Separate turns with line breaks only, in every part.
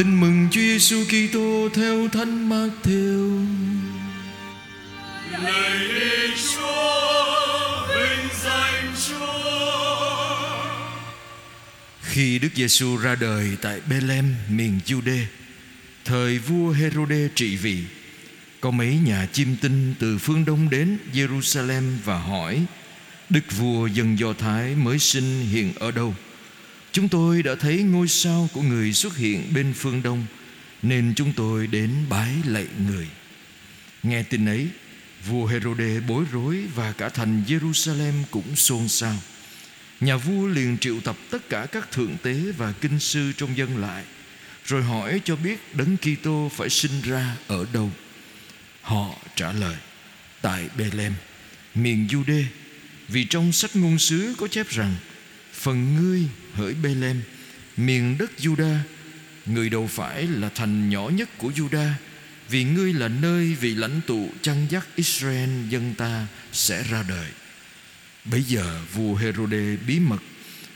Tin mừng Chúa Giêsu Kitô theo Thánh Matthew.
Lạy Chúa, vinh danh Chúa.
Khi Đức Giêsu ra đời tại Bethlehem miền Jude, thời vua Herode trị vì, có mấy nhà chiêm tinh từ phương Đông đến Jerusalem và hỏi: Đức vua dân Do Thái mới sinh hiện ở đâu? Chúng tôi đã thấy ngôi sao của người xuất hiện bên phương Đông, nên chúng tôi đến bái lạy người. Nghe tin ấy, vua Herode bối rối và cả thành Jerusalem cũng xôn xao. Nhà vua liền triệu tập tất cả các thượng tế và kinh sư trong dân lại, rồi hỏi cho biết đấng Kitô phải sinh ra ở đâu. Họ trả lời: tại Bethlehem, miền Jude, vì trong sách ngôn sứ có chép rằng: phần ngươi hỡi Bethlehem, miền đất Juda, người đầu phải là thành nhỏ nhất của Juda, vì ngươi là nơi vị lãnh tụ chăn dắt Israel dân ta sẽ ra đời. Bây giờ vua Herode bí mật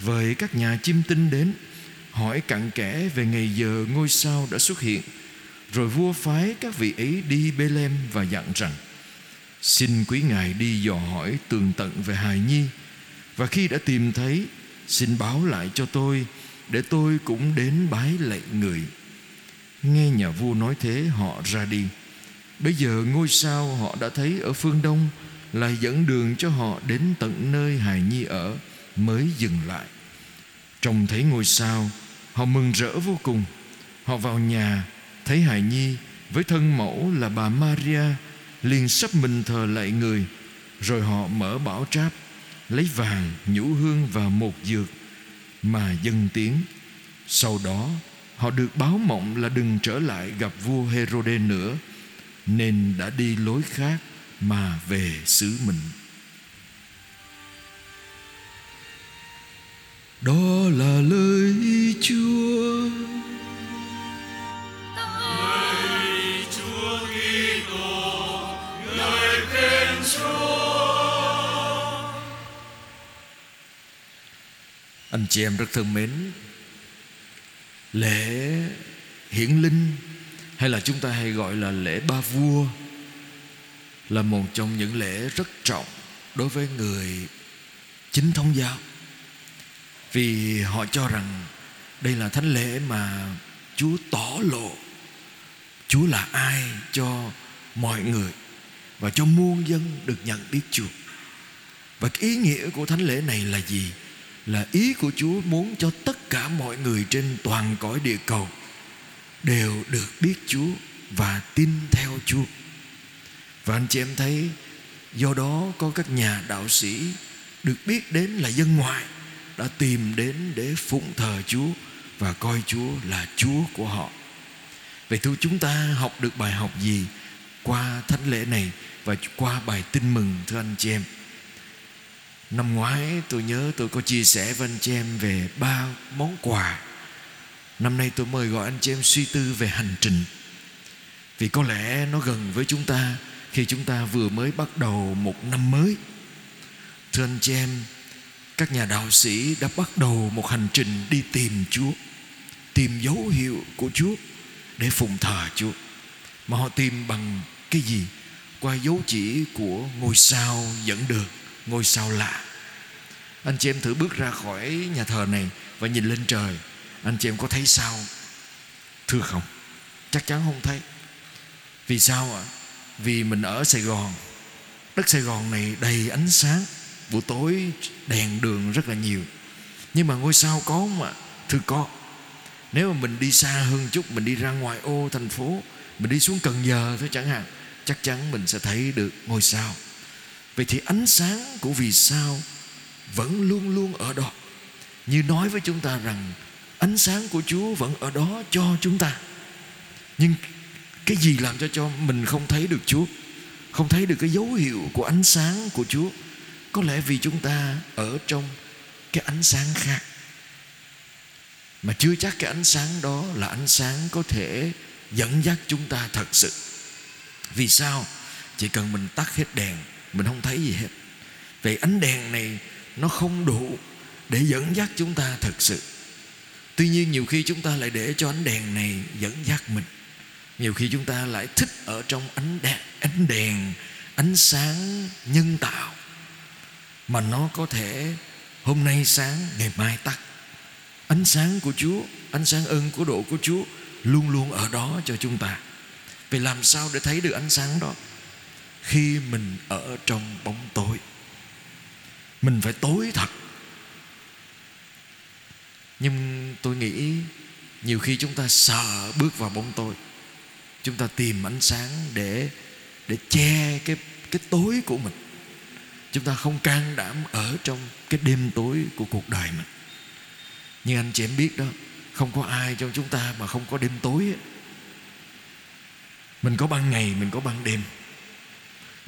với các nhà chiêm tinh đến hỏi cặn kẽ về ngày giờ ngôi sao đã xuất hiện. Rồi vua phái các vị ấy đi Bethlehem và dặn rằng: Xin quý ngài đi dò hỏi tường tận về hài nhi và khi đã tìm thấy xin báo lại cho tôi để tôi cũng đến bái lạy người. Nghe nhà vua nói thế họ ra đi. Bây giờ ngôi sao họ đã thấy ở phương đông là dẫn đường cho họ đến tận nơi hài nhi ở mới dừng lại. Trông thấy ngôi sao, họ mừng rỡ vô cùng. Họ vào nhà thấy hài nhi với thân mẫu là bà Maria liền sắp mình thờ lại người, rồi họ mở bảo tráp lấy vàng, nhũ hương và một dược mà dâng tiếng sau đó, họ được báo mộng là đừng trở lại gặp vua Herode nữa, nên đã đi lối khác mà về xứ mình. Đó là lời Anh chị em rất thân mến, Lễ hiển linh Hay là chúng ta hay gọi là lễ ba vua Là một trong những lễ rất trọng Đối với người chính thống giáo Vì họ cho rằng Đây là thánh lễ mà Chúa tỏ lộ Chúa là ai cho mọi người Và cho muôn dân được nhận biết Chúa Và cái ý nghĩa của thánh lễ này là gì? Là ý của Chúa muốn cho tất cả mọi người trên toàn cõi địa cầu đều được biết Chúa và tin theo Chúa. Và anh chị em thấy, do đó có các nhà đạo sĩ được biết đến là dân ngoại đã tìm đến để phụng thờ Chúa và coi Chúa là Chúa của họ. Vậy thưa chúng ta, học được bài học gì qua thánh lễ này và qua bài tin mừng, thưa anh chị em? Năm ngoái tôi nhớ tôi có chia sẻ với anh chị em về ba món quà. Năm nay tôi mời gọi anh chị em suy tư về hành trình. Vì có lẽ nó gần với chúng ta Khi chúng ta vừa mới bắt đầu một năm mới. Thưa anh chị em, Các nhà đạo sĩ đã bắt đầu một hành trình đi tìm Chúa, Tìm dấu hiệu của Chúa Để phụng thờ Chúa. Mà họ tìm bằng cái gì? Qua dấu chỉ của ngôi sao dẫn đường ngôi sao lạ. Anh chị em thử bước ra khỏi nhà thờ này và nhìn lên trời. Anh chị em có thấy sao? Thưa không? Chắc chắn không thấy. Vì sao ạ? Vì mình ở sài gòn. Đất sài gòn này đầy ánh sáng. Buổi tối đèn đường rất là nhiều. Nhưng mà ngôi sao có không ạ? Thưa có nếu mà mình đi xa hơn chút, mình đi ra ngoài ô thành phố, mình đi xuống cần giờ thôi chẳng hạn, chắc chắn mình sẽ thấy được ngôi sao. Vậy thì ánh sáng của vì sao vẫn luôn luôn ở đó. Như nói với chúng ta rằng ánh sáng của Chúa vẫn ở đó cho chúng ta. Nhưng cái gì làm cho cho mình không thấy được Chúa? Không thấy được cái dấu hiệu của ánh sáng của Chúa? Có lẽ vì chúng ta ở trong cái ánh sáng khác. Mà chưa chắc cái ánh sáng đó là ánh sáng có thể dẫn dắt chúng ta thật sự. Vì sao? Chỉ cần mình tắt hết đèn mình không thấy gì hết. Vậy ánh đèn này nó không đủ để dẫn dắt chúng ta thực sự. Tuy nhiên nhiều khi chúng ta lại để cho ánh đèn này dẫn dắt mình. Nhiều khi chúng ta lại thích ở trong ánh đèn ánh đèn, ánh sáng nhân tạo mà nó có thể hôm nay sáng, ngày mai tắt. Ánh sáng của chúa, ánh sáng ơn của độ của chúa luôn luôn ở đó cho chúng ta. Vậy làm sao để thấy được ánh sáng đó? Khi mình ở trong bóng tối, mình phải tối thật. Nhưng tôi nghĩ nhiều khi chúng ta sợ bước vào bóng tối, chúng ta tìm ánh sáng để để che cái cái tối của mình. Chúng ta không can đảm ở trong cái đêm tối của cuộc đời mình. Nhưng anh chị em biết đó, không có ai trong chúng ta mà không có đêm tối ấy. mình có ban ngày, mình có ban đêm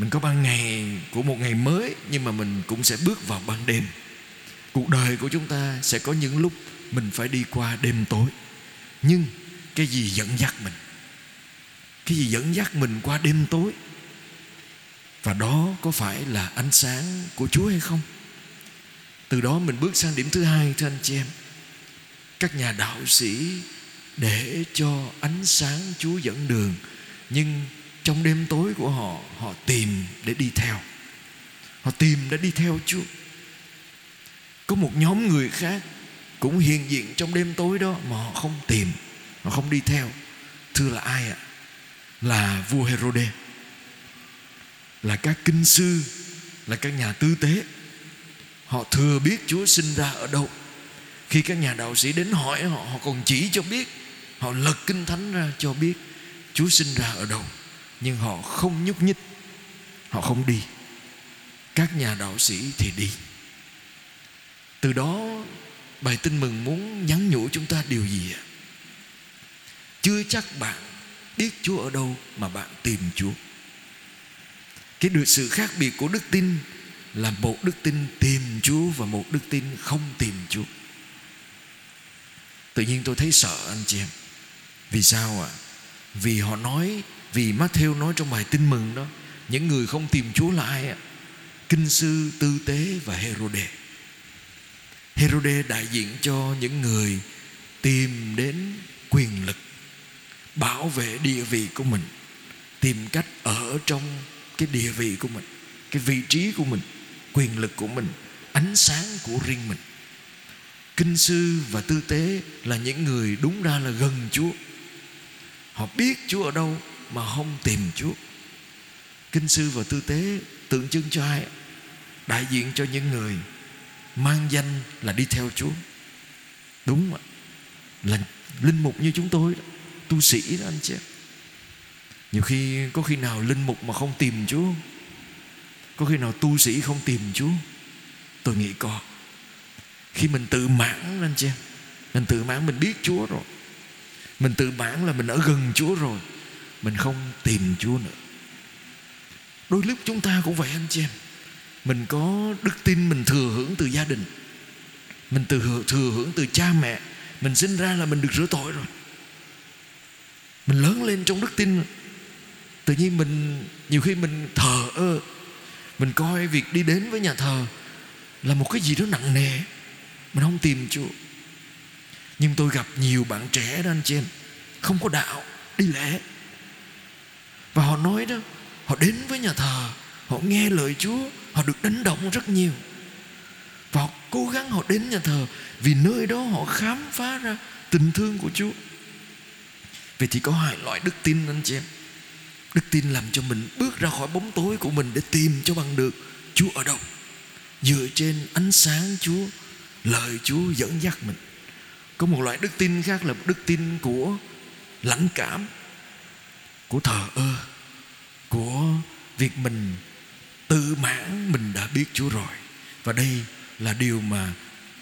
mình có ban ngày của một ngày mới, nhưng mà mình cũng sẽ bước vào ban đêm. Cuộc đời của chúng ta sẽ có những lúc mình phải đi qua đêm tối. Nhưng cái gì dẫn dắt mình? Cái gì dẫn dắt mình qua đêm tối? Và đó có phải là ánh sáng của chúa hay không? Từ đó mình bước sang điểm thứ hai, thưa anh chị em. Các nhà đạo sĩ để cho ánh sáng chúa dẫn đường, nhưng trong đêm tối của họ họ tìm để đi theo. Họ tìm để đi theo chúa. Có một nhóm người khác cũng hiện diện trong đêm tối đó mà họ không tìm, họ không đi theo. Thưa là ai ạ? Là vua Herode. Là các kinh sư, là các nhà tư tế. Họ thừa biết Chúa sinh ra ở đâu. Khi các nhà đạo sĩ đến hỏi họ họ còn chỉ cho biết, họ lật kinh thánh ra cho biết Chúa sinh ra ở đâu nhưng họ không nhúc nhích. Họ không đi. Các nhà đạo sĩ thì đi. Từ đó, bài tin mừng muốn nhắn nhủ chúng ta điều gì ạ? Chưa chắc bạn biết Chúa ở đâu mà bạn tìm Chúa. Cái được sự khác biệt của đức tin là một đức tin tìm Chúa và một đức tin không tìm Chúa. Tự nhiên tôi thấy sợ anh chị em. Vì sao ạ? Vì họ nói vì Matthew nói trong bài tin mừng đó, những người không tìm Chúa là ai ạ kinh sư tư tế và Herode. Herode đại diện cho những người tìm đến quyền lực, bảo vệ địa vị của mình, tìm cách ở trong cái địa vị của mình, cái vị trí của mình, quyền lực của mình, ánh sáng của riêng mình. Kinh sư và tư tế là những người đúng ra là gần chúa. Họ biết chúa ở đâu mà không tìm chúa. Kinh sư và tư tế tượng trưng cho ai? Đại diện cho những người mang danh là đi theo chúa. Đúng ạ. Là linh mục như chúng tôi đó, tu sĩ đó anh chị nhiều khi có khi nào linh mục mà không tìm chúa có khi nào tu sĩ không tìm chúa tôi nghĩ có. Khi mình tự mãn anh chị mình tự mãn mình biết chúa rồi. Mình tự mãn là mình ở gần chúa rồi mình không tìm chúa nữa. Đôi lúc chúng ta cũng vậy anh chị em. Mình có đức tin mình thừa hưởng từ gia đình. Mình từ thừa hưởng từ cha mẹ. Mình sinh ra là mình được rửa tội rồi. Mình lớn lên trong đức tin. Tự nhiên mình, nhiều khi mình thờ ơ. Mình coi việc đi đến với nhà thờ là một cái gì đó nặng nề. Mình không tìm chúa. Nhưng tôi gặp nhiều bạn trẻ đó anh chị em. Không có đạo, đi lễ và họ nói đó, họ đến với nhà thờ, họ nghe lời chúa, họ được đánh động rất nhiều. Và họ cố gắng họ đến nhà thờ vì nơi đó họ khám phá ra tình thương của chúa. Vậy thì có hai loại đức tin anh chị em. Đức tin làm cho mình bước ra khỏi bóng tối của mình để tìm cho bằng được chúa ở đâu. Dựa trên ánh sáng chúa, lời chúa dẫn dắt mình. Có một loại đức tin khác là đức tin của lãnh cảm của thờ ơ, của việc mình tự mãn mình đã biết Chúa rồi. Và đây là điều mà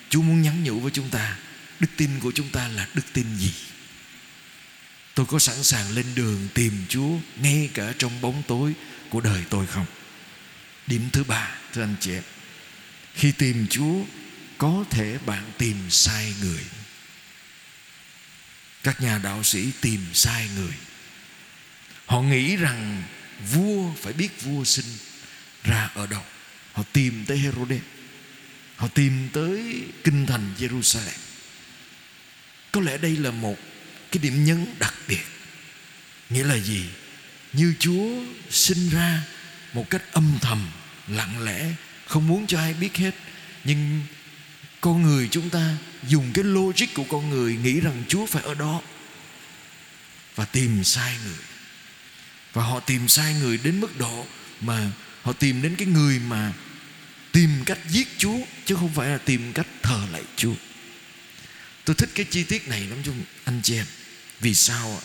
Chúa muốn nhắn nhủ với chúng ta. Đức tin của chúng ta là đức tin gì? Tôi có sẵn sàng lên đường tìm Chúa ngay cả trong bóng tối của đời tôi không? Điểm thứ ba, thưa anh chị em, khi tìm Chúa, có thể bạn tìm sai người. Các nhà đạo sĩ tìm sai người họ nghĩ rằng vua phải biết vua sinh ra ở đâu. Họ tìm tới Herod họ tìm tới kinh thành Jerusalem. Có lẽ đây là một cái điểm nhấn đặc biệt. Nghĩa là gì? Như chúa sinh ra một cách âm thầm, lặng lẽ, không muốn cho ai biết hết. Nhưng con người chúng ta dùng cái logic của con người nghĩ rằng chúa phải ở đó và tìm sai người và họ tìm sai người đến mức độ mà họ tìm đến cái người mà tìm cách giết chúa, chứ không phải là tìm cách thờ lạy chúa. Tôi thích cái chi tiết này lắm chung anh chị em. Vì sao ạ?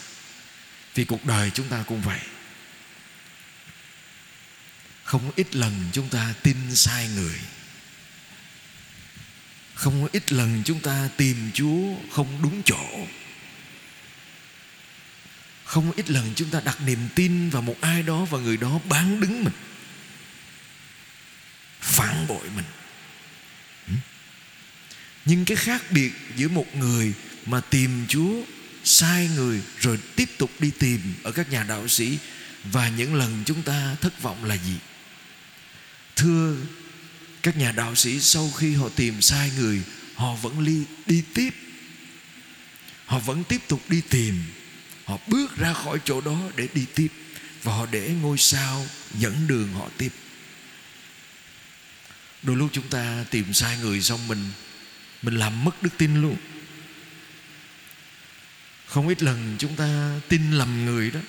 Vì cuộc đời chúng ta cũng vậy. Không ít lần chúng ta tin sai người. Không ít lần chúng ta tìm chúa không đúng chỗ không ít lần chúng ta đặt niềm tin vào một ai đó và người đó bán đứng mình. Phản bội mình. Nhưng cái khác biệt giữa một người mà tìm chúa sai người rồi tiếp tục đi tìm ở các nhà đạo sĩ và những lần chúng ta thất vọng là gì? Thưa các nhà đạo sĩ sau khi họ tìm sai người họ vẫn đi, đi tiếp. Họ vẫn tiếp tục đi tìm họ bước ra khỏi chỗ đó để đi tiếp, và họ để ngôi sao dẫn đường họ tiếp. Đôi lúc chúng ta tìm sai người xong mình mình làm mất đức tin luôn. Không ít lần chúng ta tin lầm người đó,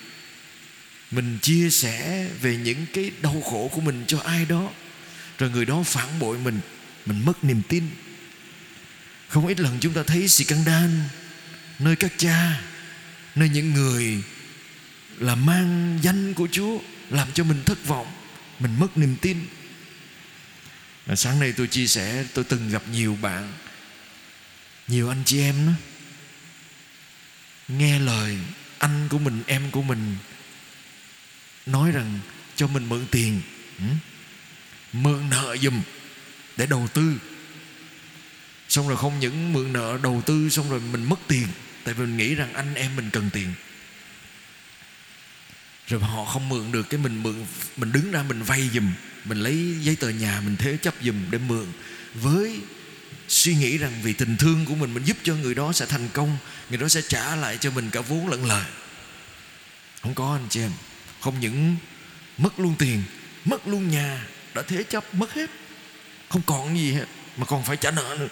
mình chia sẻ về những cái đau khổ của mình cho ai đó, rồi người đó phản bội mình mình mất niềm tin. Không ít lần chúng ta thấy scandal nơi các cha nơi những người là mang danh của Chúa, làm cho mình thất vọng, mình mất niềm tin. Và sáng nay tôi chia sẻ, tôi từng gặp nhiều bạn, nhiều anh chị em đó, nghe lời anh của mình, em của mình, nói rằng cho mình mượn tiền ừ, mượn nợ dùm để đầu tư. Xong rồi không những mượn nợ, đầu tư, xong rồi mình mất tiền tại vì mình nghĩ rằng anh em mình cần tiền. Rồi họ không mượn được cái mình mượn, mình đứng ra mình vay giùm, mình lấy giấy tờ nhà mình thế chấp giùm để mượn. Với suy nghĩ rằng vì tình thương của mình mình giúp cho người đó sẽ thành công, người đó sẽ trả lại cho mình cả vốn lẫn lời. Không có anh chị em. Không những mất luôn tiền, mất luôn nhà, đã thế chấp, mất hết. Không còn gì hết, mà còn phải trả nợ nữa.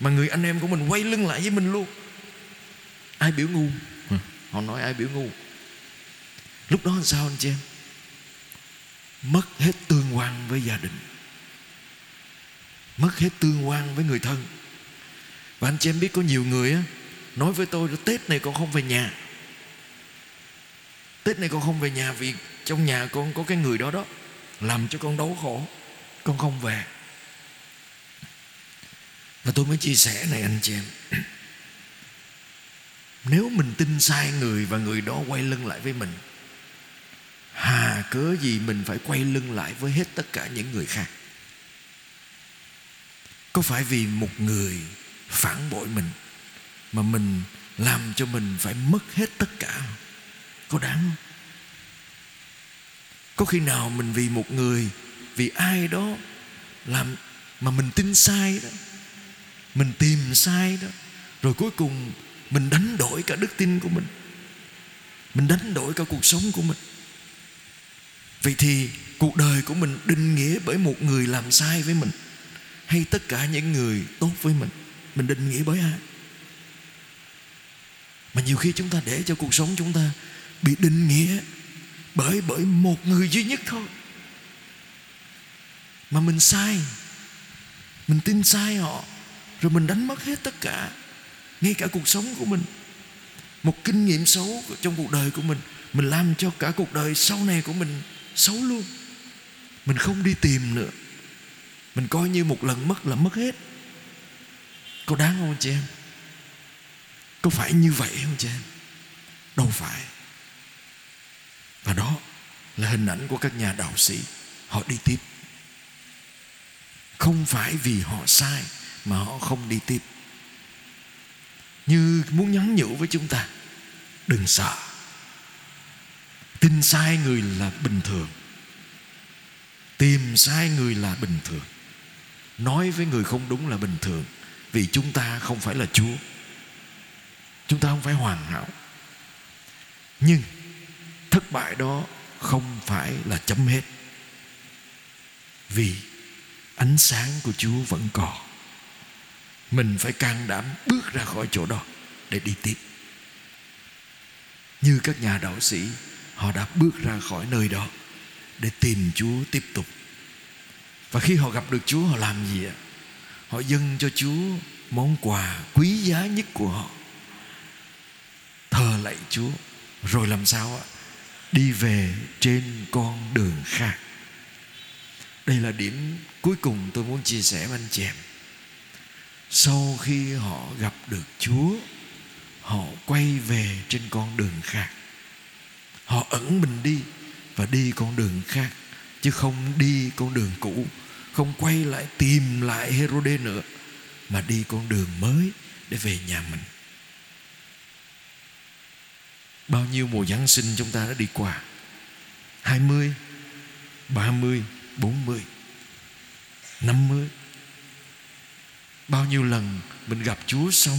Mà người anh em của mình quay lưng lại với mình luôn ai biểu ngu? Họ nói ai biểu ngu? Lúc đó làm sao anh chị em? Mất hết tương quan với gia đình. Mất hết tương quan với người thân. Và anh chị em biết có nhiều người á nói với tôi là tết này con không về nhà. Tết này con không về nhà vì trong nhà con có cái người đó đó làm cho con đau khổ. Con không về. Và tôi mới chia sẻ này anh chị em nếu mình tin sai người và người đó quay lưng lại với mình, hà cớ gì mình phải quay lưng lại với hết tất cả những người khác có phải vì một người phản bội mình mà mình làm cho mình phải mất hết tất cả không? có đáng không có khi nào mình vì một người, vì ai đó làm mà mình tin sai đó, mình tìm sai đó, rồi cuối cùng mình đánh đổi cả đức tin của mình. Mình đánh đổi cả cuộc sống của mình. Vậy thì cuộc đời của mình định nghĩa bởi một người làm sai với mình hay tất cả những người tốt với mình mình định nghĩa bởi ai? Mà nhiều khi chúng ta để cho cuộc sống chúng ta bị định nghĩa bởi bởi một người duy nhất thôi. Mà mình sai, mình tin sai họ, rồi mình đánh mất hết tất cả ngay cả cuộc sống của mình. Một kinh nghiệm xấu trong cuộc đời của mình. Mình làm cho cả cuộc đời sau này của mình xấu luôn. Mình không đi tìm nữa. Mình coi như một lần mất là mất hết. Có đáng không chị em? Có phải như vậy không chị em? Đâu phải. Và đó là hình ảnh của các nhà đạo sĩ. Họ đi tiếp. Không phải vì họ sai mà họ không đi tiếp như muốn nhắn nhủ với chúng ta, đừng sợ. Tin sai người là bình thường. Tìm sai người là bình thường. Nói với người không đúng là bình thường, vì chúng ta không phải là chúa. Chúng ta không phải hoàn hảo. Nhưng thất bại đó không phải là chấm hết. Vì ánh sáng của chúa vẫn còn mình phải can đảm bước ra khỏi chỗ đó để đi tiếp. Như các nhà đạo sĩ, họ đã bước ra khỏi nơi đó để tìm chúa tiếp tục. Và khi họ gặp được chúa, họ làm gì ạ? Họ dâng cho chúa món quà quý giá nhất của họ. Thờ lạy chúa. Rồi làm sao ạ? Đi về trên con đường khác. Đây là điểm cuối cùng tôi muốn chia sẻ với anh chị em sau khi họ gặp được chúa, họ quay về trên con đường khác. Họ ẩn mình đi và đi con đường khác, chứ không đi con đường cũ, không quay lại tìm lại Herode nữa, mà đi con đường mới để về nhà mình. Bao nhiêu mùa Giáng sinh chúng ta đã đi qua? 20 30 40 50 Bao nhiêu lần mình gặp Chúa xong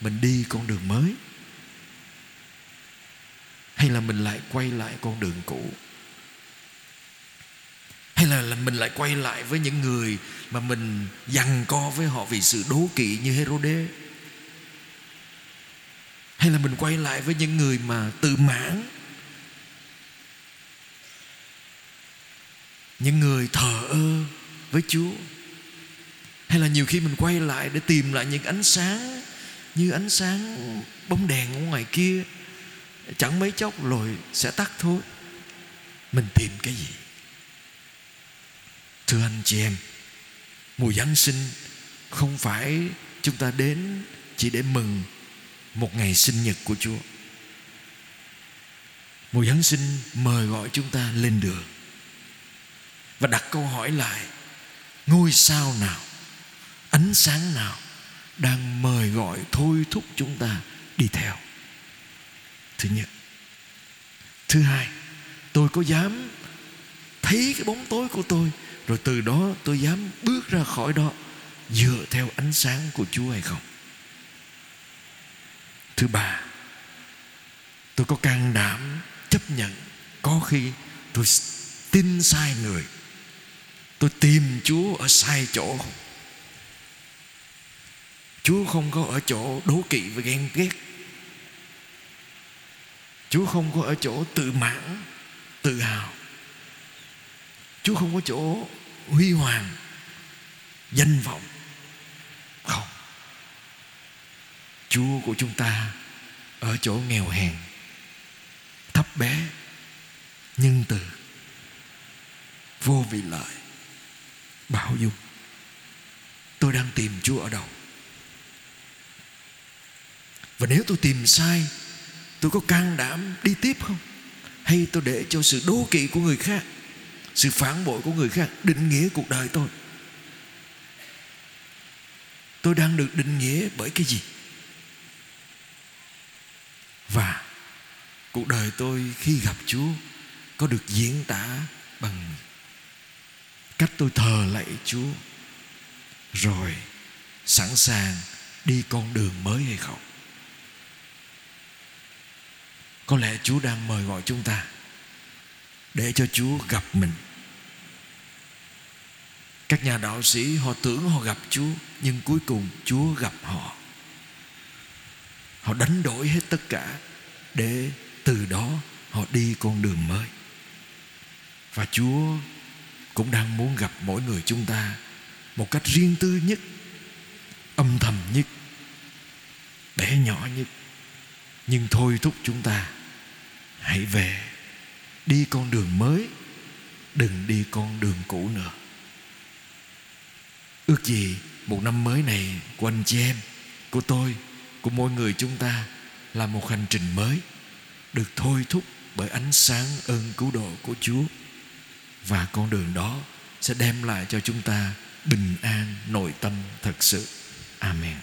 Mình đi con đường mới? Hay là mình lại quay lại con đường cũ? Hay là, là mình lại quay lại với những người Mà mình dằn co với họ vì sự đố kỵ như Herode? Hay là mình quay lại với những người mà tự mãn? Những người thờ ơ với Chúa? Hay là nhiều khi mình quay lại để tìm lại những ánh sáng như ánh sáng bóng đèn ở ngoài kia. Chẳng mấy chốc rồi sẽ tắt thôi. Mình tìm cái gì? Thưa anh chị em, mùa giáng sinh không phải chúng ta đến chỉ để mừng một ngày sinh nhật của chúa. Mùa giáng sinh mời gọi chúng ta lên đường. Và đặt câu hỏi lại, ngôi sao nào ánh sáng nào đang mời gọi thôi thúc chúng ta đi theo. Thứ nhất. Thứ hai, tôi có dám thấy cái bóng tối của tôi, rồi từ đó tôi dám bước ra khỏi đó, dựa theo ánh sáng của chúa hay không? Thứ ba, tôi có can đảm chấp nhận có khi tôi tin sai người, tôi tìm chúa ở sai chỗ không? Chúa không có ở chỗ đố kỵ và ghen ghét. Chúa không có ở chỗ tự mãn, Tự hào. Chúa không có chỗ huy hoàng, Danh vọng. Không. Chúa của chúng ta Ở chỗ nghèo hèn, Thấp bé, Nhân từ, Vô vị lợi Bảo dung. Tôi đang tìm Chúa ở đâu? Và nếu tôi tìm sai, Tôi có can đảm đi tiếp không? Hay tôi để cho sự đố kỵ của người khác, Sự phản bội của người khác Định nghĩa cuộc đời tôi? Tôi đang được định nghĩa bởi cái gì? Và Cuộc đời tôi khi gặp Chúa Có được diễn tả bằng Cách tôi thờ lạy Chúa, Rồi Sẵn sàng đi con đường mới hay không? Có lẽ Chúa đang mời gọi chúng ta để cho Chúa gặp mình. Các nhà đạo sĩ họ tưởng họ gặp Chúa nhưng cuối cùng Chúa gặp họ. Họ đánh đổi hết tất cả để từ đó họ đi con đường mới. Và Chúa cũng đang muốn gặp mỗi người chúng ta một cách riêng tư nhất, âm thầm nhất, bé nhỏ nhất nhưng thôi thúc chúng ta hãy về đi con đường mới đừng đi con đường cũ nữa ước gì một năm mới này của anh chị em, của tôi, của mỗi người chúng ta là một hành trình mới, được thôi thúc bởi ánh sáng ơn cứu độ của Chúa và con đường đó sẽ đem lại cho chúng ta bình an, nội tâm thật sự. Amen.